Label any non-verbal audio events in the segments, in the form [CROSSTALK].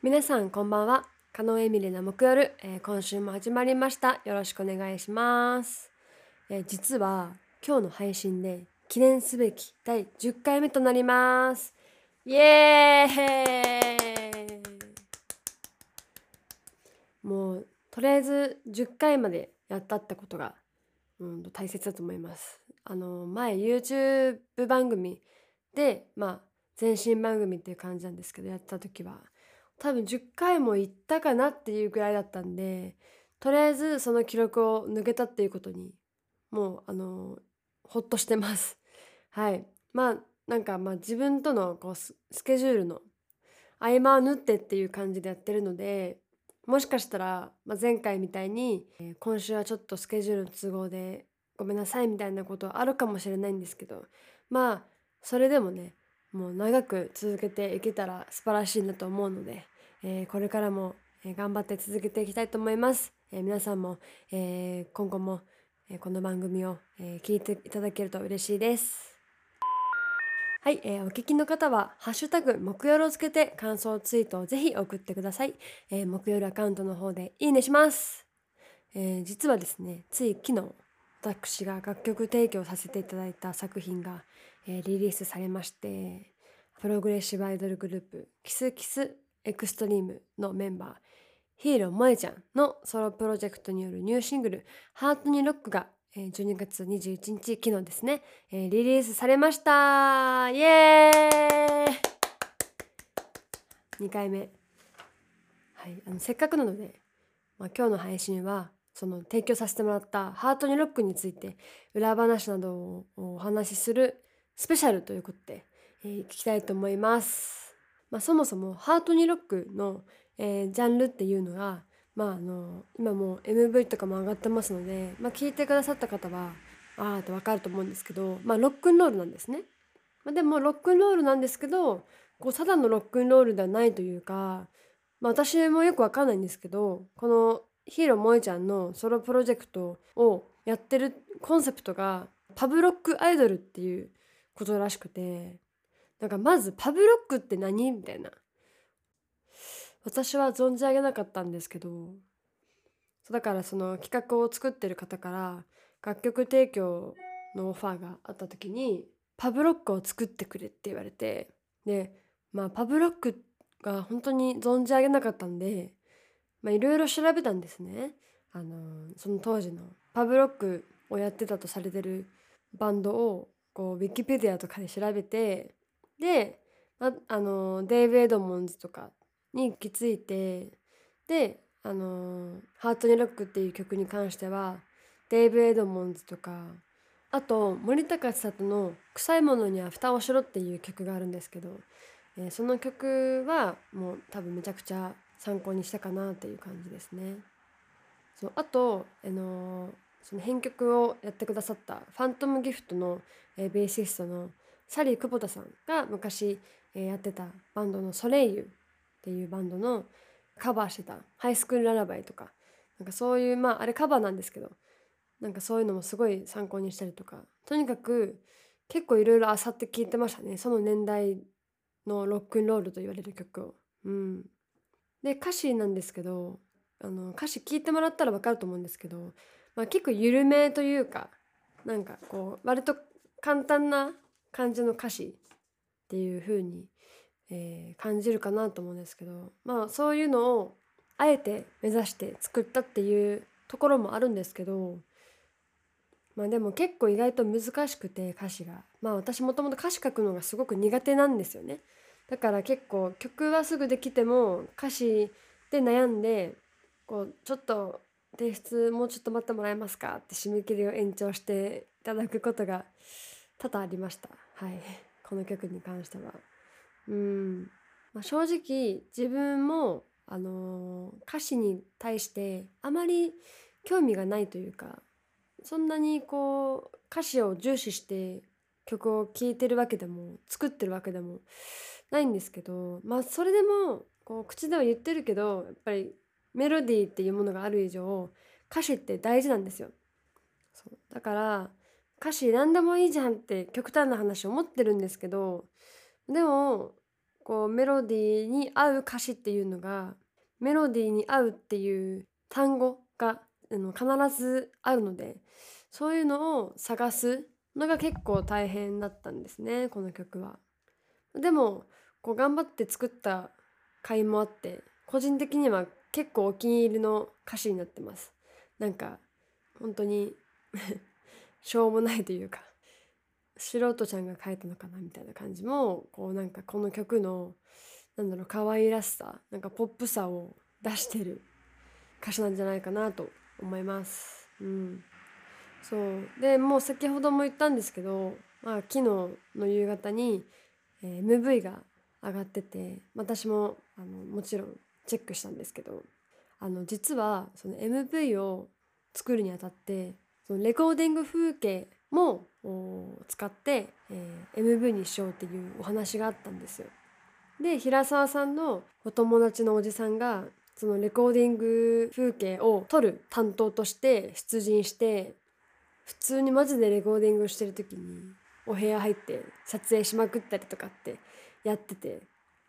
皆さんこんばんは。加納エミリの木夜、えー今週も始まりました。よろしくお願いします、えー実は今日の配信で記念すべき第10回目となります。イエーイ。もうとりあえず10回までやったってことが、うん、大切だと思います。あの前 YouTube 番組でまあ前身番組っていう感じなんですけどやった時は。多分10回も行ったかなっていうぐらいだったんでとりあえずその記録を抜けたっていうことにもうあのほっとしてます。はい。まあなんかまあ自分とのこうスケジュールの合間を縫ってっていう感じでやってるのでもしかしたら、まあ、前回みたいに、えー今週はちょっとスケジュールの都合でごめんなさいみたいなことはあるかもしれないんですけどまあそれでもねもう長く続けていけたら素晴らしいなと思うので、えーこれからも、頑張って続けていきたいと思います。えー皆さんも、えー今後も、この番組を、え聞いていただけると嬉しいです。はい、えーお聞きの方は「ハッシュタグ木曜」をつけて感想ツイートをぜひ送ってください。えー木曜アカウントの方でいいねします。えー実はですねつい昨日私が楽曲提供させていただいた作品が、えーリリースされましてプログレッシブアイドルグループキスキスエクストリームのメンバーヒーロー萌えちゃんのソロプロジェクトによるニューシングル「ハートにロック」がえー12月21日昨日ですね、えーリリースされました。イエーイ！2回目。はいあのせっかくなので、まあ、今日の配信はその提供させてもらった「ハートにロック」について裏話などをお話しするスペシャルということで、えー聞きたいと思います。まあ、そもそも「ハートにロックの」えージャンルっていうのが、まあ、あの今もう MV とかも上がってますので、まあ、聞いてくださった方はああってわかると思うんですけど、まあ、ロックンロールなんですね。まあ、でもロックンロールなんですけどこうただのロックンロールではないというか、まあ、私もよくわかんないんですけどこのヒーロー萌えちゃんのソロプロジェクトをやってるコンセプトがパブロックアイドルっていうことらしくてなんかまずパブロックって何？みたいな私は存じ上げなかったんですけどそうだからその企画を作ってる方から楽曲提供のオファーがあった時にパブロックを作ってくれって言われてでまあパブロックが本当に存じ上げなかったんでいろいろ調べたんですね。あのその当時のパブロックをやってたとされてるバンドをこうウィキペディアとかで調べてで、まあのデイブ・エドモンズとかに行き着いてであの「ハートにロック」っていう曲に関してはデイブ・エドモンズとかあと森高千里の「臭いものには蓋をしろ」っていう曲があるんですけど、えーその曲はもう多分めちゃくちゃ参考にしたかなっていう感じですね。そうあと、あのーその編曲をやってくださったファントムギフトの、えーベーシストのサリー久保田さんが昔、えーやってたバンドの「ソレイユ」っていうバンドのカバーしてた「ハイスクールララバイ」とか。なんかそういうまああれカバーなんですけどなんかそういうのもすごい参考にしたりとか。とにかく結構いろいろあさって聞いてましたね。その年代のロックンロールと言われる曲を。うん、で歌詞なんですけどあの歌詞聞いてもらったら分かると思うんですけど、まあ、結構緩めというかなんかこう割と簡単な感じの歌詞っていう風に、えー感じるかなと思うんですけどまあそういうのをあえて目指して作ったっていうところもあるんですけどまあでも結構意外と難しくて歌詞が。まあ私もともと歌詞書くのがすごく苦手なんですよね。だから結構曲はすぐできても歌詞で悩んでこうちょっと提出もうちょっと待ってもらえますかって締め切りを延長していただくことが多々ありました。はい。この曲に関しては。うん、まあ、正直自分もあのー歌詞に対してあまり興味がないというかそんなにこう歌詞を重視して曲を聴いてるわけでも作ってるわけでもないんですけどまあそれでもこう口では言ってるけどやっぱりメロディーっていうものがある以上歌詞って大事なんですよ。そう。だから歌詞何でもいいじゃんって極端な話思ってるんですけどでもこうメロディーに合う歌詞っていうのがメロディーに合うっていう単語があの必ずあるのでそういうのを探すのが結構大変だったんですねこの曲は。でもこう頑張って作った甲斐もあって個人的には結構お気に入りの歌詞になってます。なんか本当に [LAUGHS] しょうもないというか素人ちゃんが書いたのかなみたいな感じもこうなんかこの曲のなんだろう可愛らしさなんかポップさを出してる歌詞なんじゃないかなと思います。うん、そうでもう先ほども言ったんですけど、まあ、昨日の夕方に、えー、MV が上がってて私もあのもちろんチェックしたんですけどあの実はその MV を作るにあたってそのレコーディング風景も使って、えー、MV にしようっていうお話があったんですよ。で平沢さんのお友達のおじさんがそのレコーディング風景を撮る担当として出陣して普通にマジでレコーディングしてる時にお部屋入って撮影しまくったりとかってやってて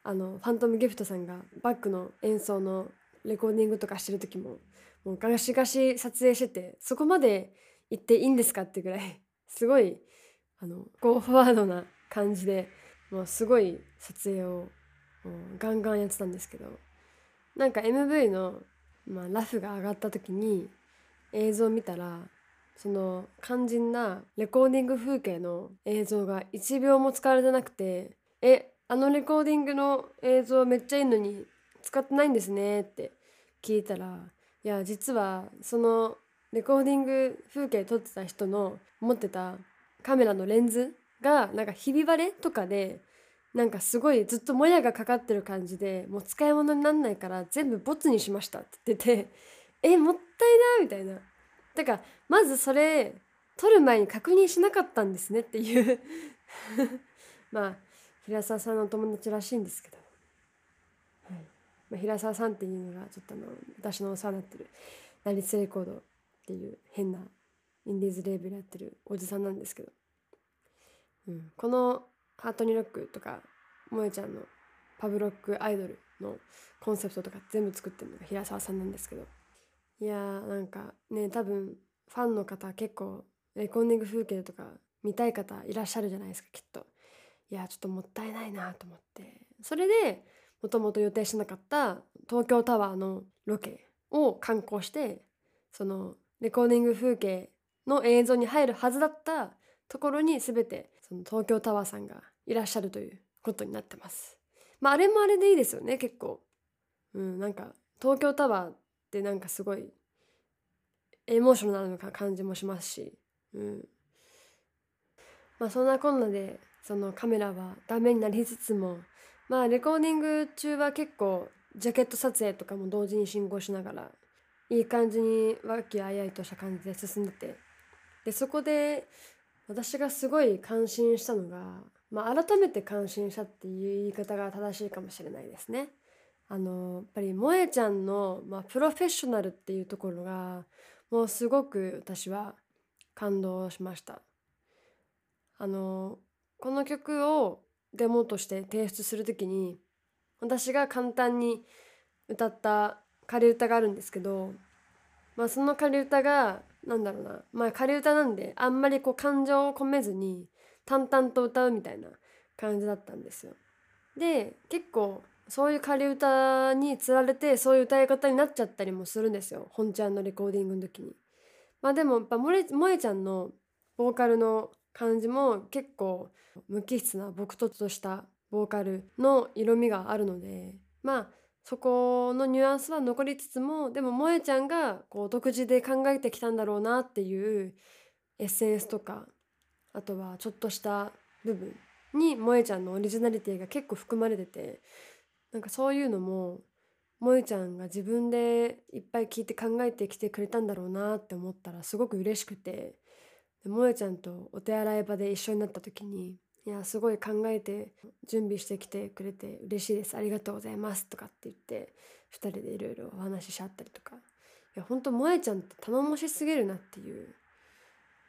あのファントムギフトさんがバックの演奏のレコーディングとかしてる時ももうガシガシ撮影しててそこまで行っていいんですかってぐらいすごいあのゴーフォワードな感じでもうすごい撮影をガンガンやってたんですけどなんか MV の、まあ、ラフが上がった時に映像を見たらその肝心なレコーディング風景の映像が1秒も使われてなくて「えあのレコーディングの映像めっちゃいいのに使ってないんですね」って聞いたらいや実はそのレコーディング風景撮ってた人の持ってたカメラのレンズがなんかひび割れとかでなんかすごいずっともやがかかってる感じでもう使い物になんないから全部ボツにしましたって言ってて [LAUGHS] えもったいなみたいな。だからまずそれ撮る前に確認しなかったんですねっていう。[LAUGHS] まあ平沢さんのお友達らしいんですけど、はい。まあ、平沢さんっていうのがちょっとあの私のお世話になってるナリスレコードっていう変なインディーズレーベルやってるおじさんなんですけど、うん、このハートニロックとか萌えちゃんのパブロックアイドルのコンセプトとか全部作ってるのが平沢さんなんですけど。いやーなんかね多分ファンの方結構レコーディング風景とか見たい方いらっしゃるじゃないですかきっと。いやちょっともったいないなと思って。それでもともと予定してなかった東京タワーのロケを観光してそのレコーディング風景の映像に入るはずだったところに全てその東京タワーさんがいらっしゃるということになってます。まああれもあれでいいですよね結構。うんなんか東京タワーってなんかすごいエモーショナルな感じもしますし、うん、まあそんなこんなでそのカメラはダメになりつつもまあレコーディング中は結構ジャケット撮影とかも同時に進行しながらいい感じに和気あいあいとした感じで進んでてでそこで私がすごい感心したのが、まあ、改めて感心したっていう言い方が正しいかもしれないですね。あのやっぱり萌えちゃんの、まあ、プロフェッショナルっていうところがもうすごく私は感動しました。あのこの曲をデモとして提出する時に私が簡単に歌った仮歌があるんですけど、まあ、その仮歌がなんだろうなまあ仮歌なんであんまりこう感情を込めずに淡々と歌うみたいな感じだったんですよ。で結構そういう仮歌につられてそういう歌い方になっちゃったりもするんですよ本ちゃんのレコーディングの時に。まあでもやっぱ萌えちゃんのボーカルの感じも結構無機質な朴突としたボーカルの色味があるのでまあそこのニュアンスは残りつつもでも萌えちゃんがこう独自で考えてきたんだろうなっていうエッセンスとかあとはちょっとした部分に萌えちゃんのオリジナリティが結構含まれててなんかそういうのも萌えちゃんが自分でいっぱい聞いて考えてきてくれたんだろうなって思ったらすごく嬉しくて萌えちゃんとお手洗い場で一緒になった時にいやすごい考えて準備してきてくれて嬉しいです。ありがとうございます。とかって言って2人でいろいろお話しし合ったりとか。いやほんと萌ちゃんって頼もしすぎるなっていう。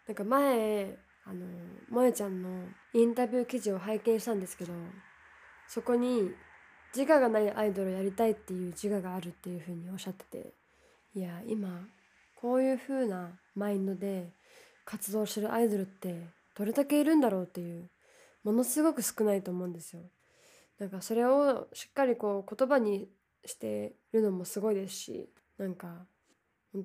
なんか前あの萌ちゃんのインタビュー記事を拝見したんですけどそこに自我がないアイドルをやりたいっていう自我があるっていうふうにおっしゃってていや今こういう風なマインドで活動してるアイドルってどれだけいるんだろうっていうものすごく少ないと思うんですよ。なんかそれをしっかりこう言葉にしてるのもすごいですしなんか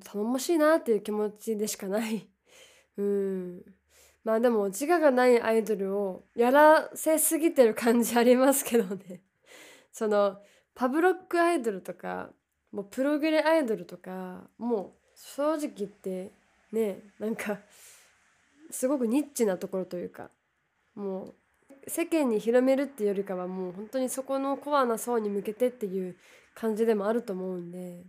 頼もしいなっていう気持ちでしかない。[LAUGHS] うん。まあでも自我がないアイドルをやらせすぎてる感じありますけどね。[LAUGHS] そのパブロックアイドルとかもうプログレアイドルとかもう正直言ってねなんかすごくニッチなところというかもう世間に広めるっていうよりかはもう本当にそこのコアな層に向けてっていう感じでもあると思うんで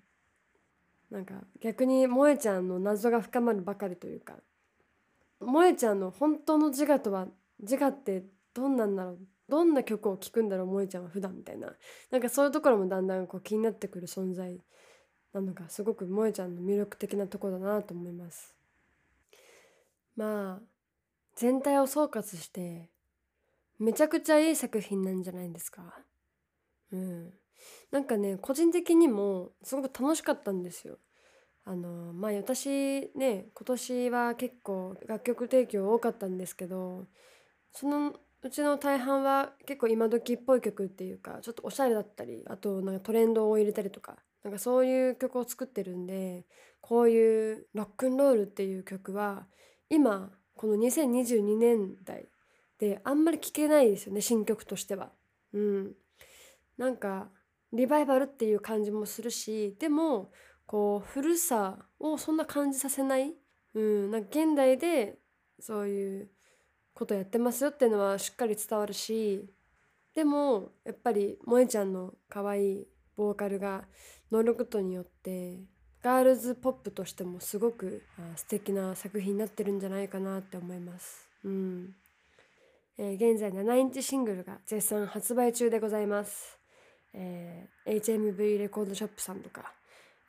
なんか逆に萌えちゃんの謎が深まるばかりというか萌えちゃんの本当の自我とは自我ってどんなんだろうどんな曲を聴くんだろう萌えちゃんは普段みたいな。なんかそういうところもだんだんこう気になってくる存在なのがすごく萌えちゃんの魅力的なとこだなと思います。まあ全体を総括してめちゃくちゃいい作品なんじゃないですか？うん。なんかね個人的にもすごく楽しかったんですよ。あのまあ私ね今年は結構楽曲提供多かったんですけどそのうちの大半は結構今時っぽい曲っていうかちょっとおしゃれだったりあとなんかトレンドを入れたりとかなんかそういう曲を作ってるんでこういうロックンロールっていう曲は今この2022年代であんまり聴けないですよね新曲としては。うん、なんかリバイバルっていう感じもするしでもこう古さをそんな感じさせない、うん、なんか現代でそういうことやってますよっていうのはしっかり伝わるしでもやっぱり萌えちゃんの可愛いボーカルが乗ることによってガールズポップとしてもすごく素敵な作品になってるんじゃないかなって思います。うんえー、現在7インチシングルが絶賛発売中でございます。えー、HMV レコードショップさんとか、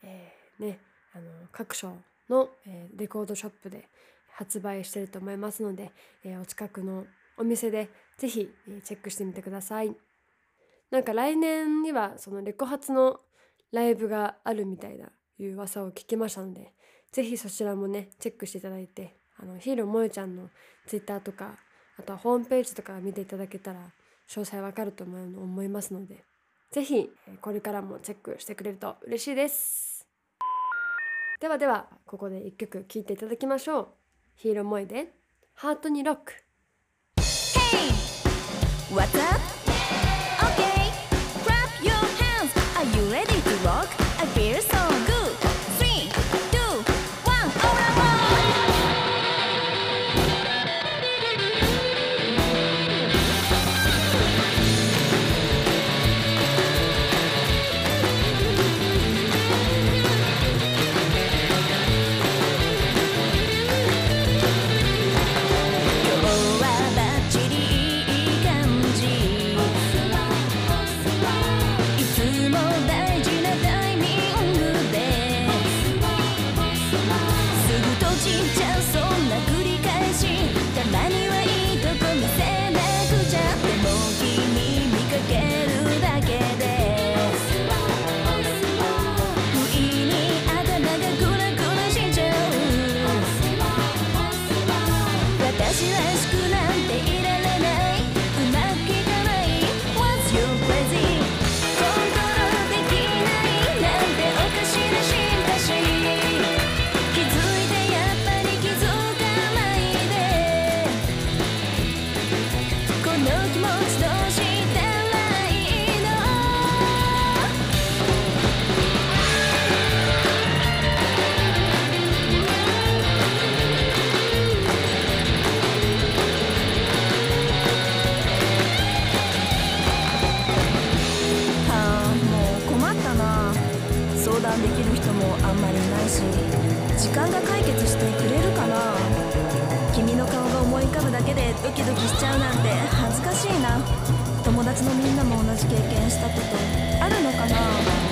えー、ね、あの各所の、え、レコードショップで発売してると思いますので、え、お近くのお店でぜひ、え、チェックしてみてください。なんか来年にはそのレコ発のライブがあるみたいないう噂を聞きましたのでぜひそちらもねチェックしていただいてあのヒーローもえちゃんのツイッターとかあとはホームページとか見ていただけたら詳細わかると思いますので是非これからもチェックしてくれると嬉しいですではではここで一曲聴いていただきましょうヒーローモエでハートにロック Hey! What's up? 人もあんまりいないし時間が解決してくれるかな。君の顔が思い浮かぶだけでドキドキしちゃうなんて恥ずかしいな。友達のみんなも同じ経験したことあるのかな。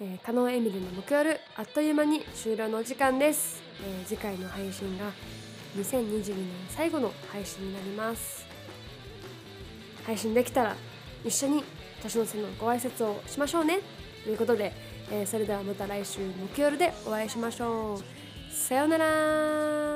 えー、カノンエミルの木曜日あっという間に終了のお時間です、えー、次回の配信が2022年最後の配信になります。配信できたら一緒に年の瀬のご挨拶をしましょうね。ということで、えー、それではまた来週木曜日でお会いしましょう。さようなら。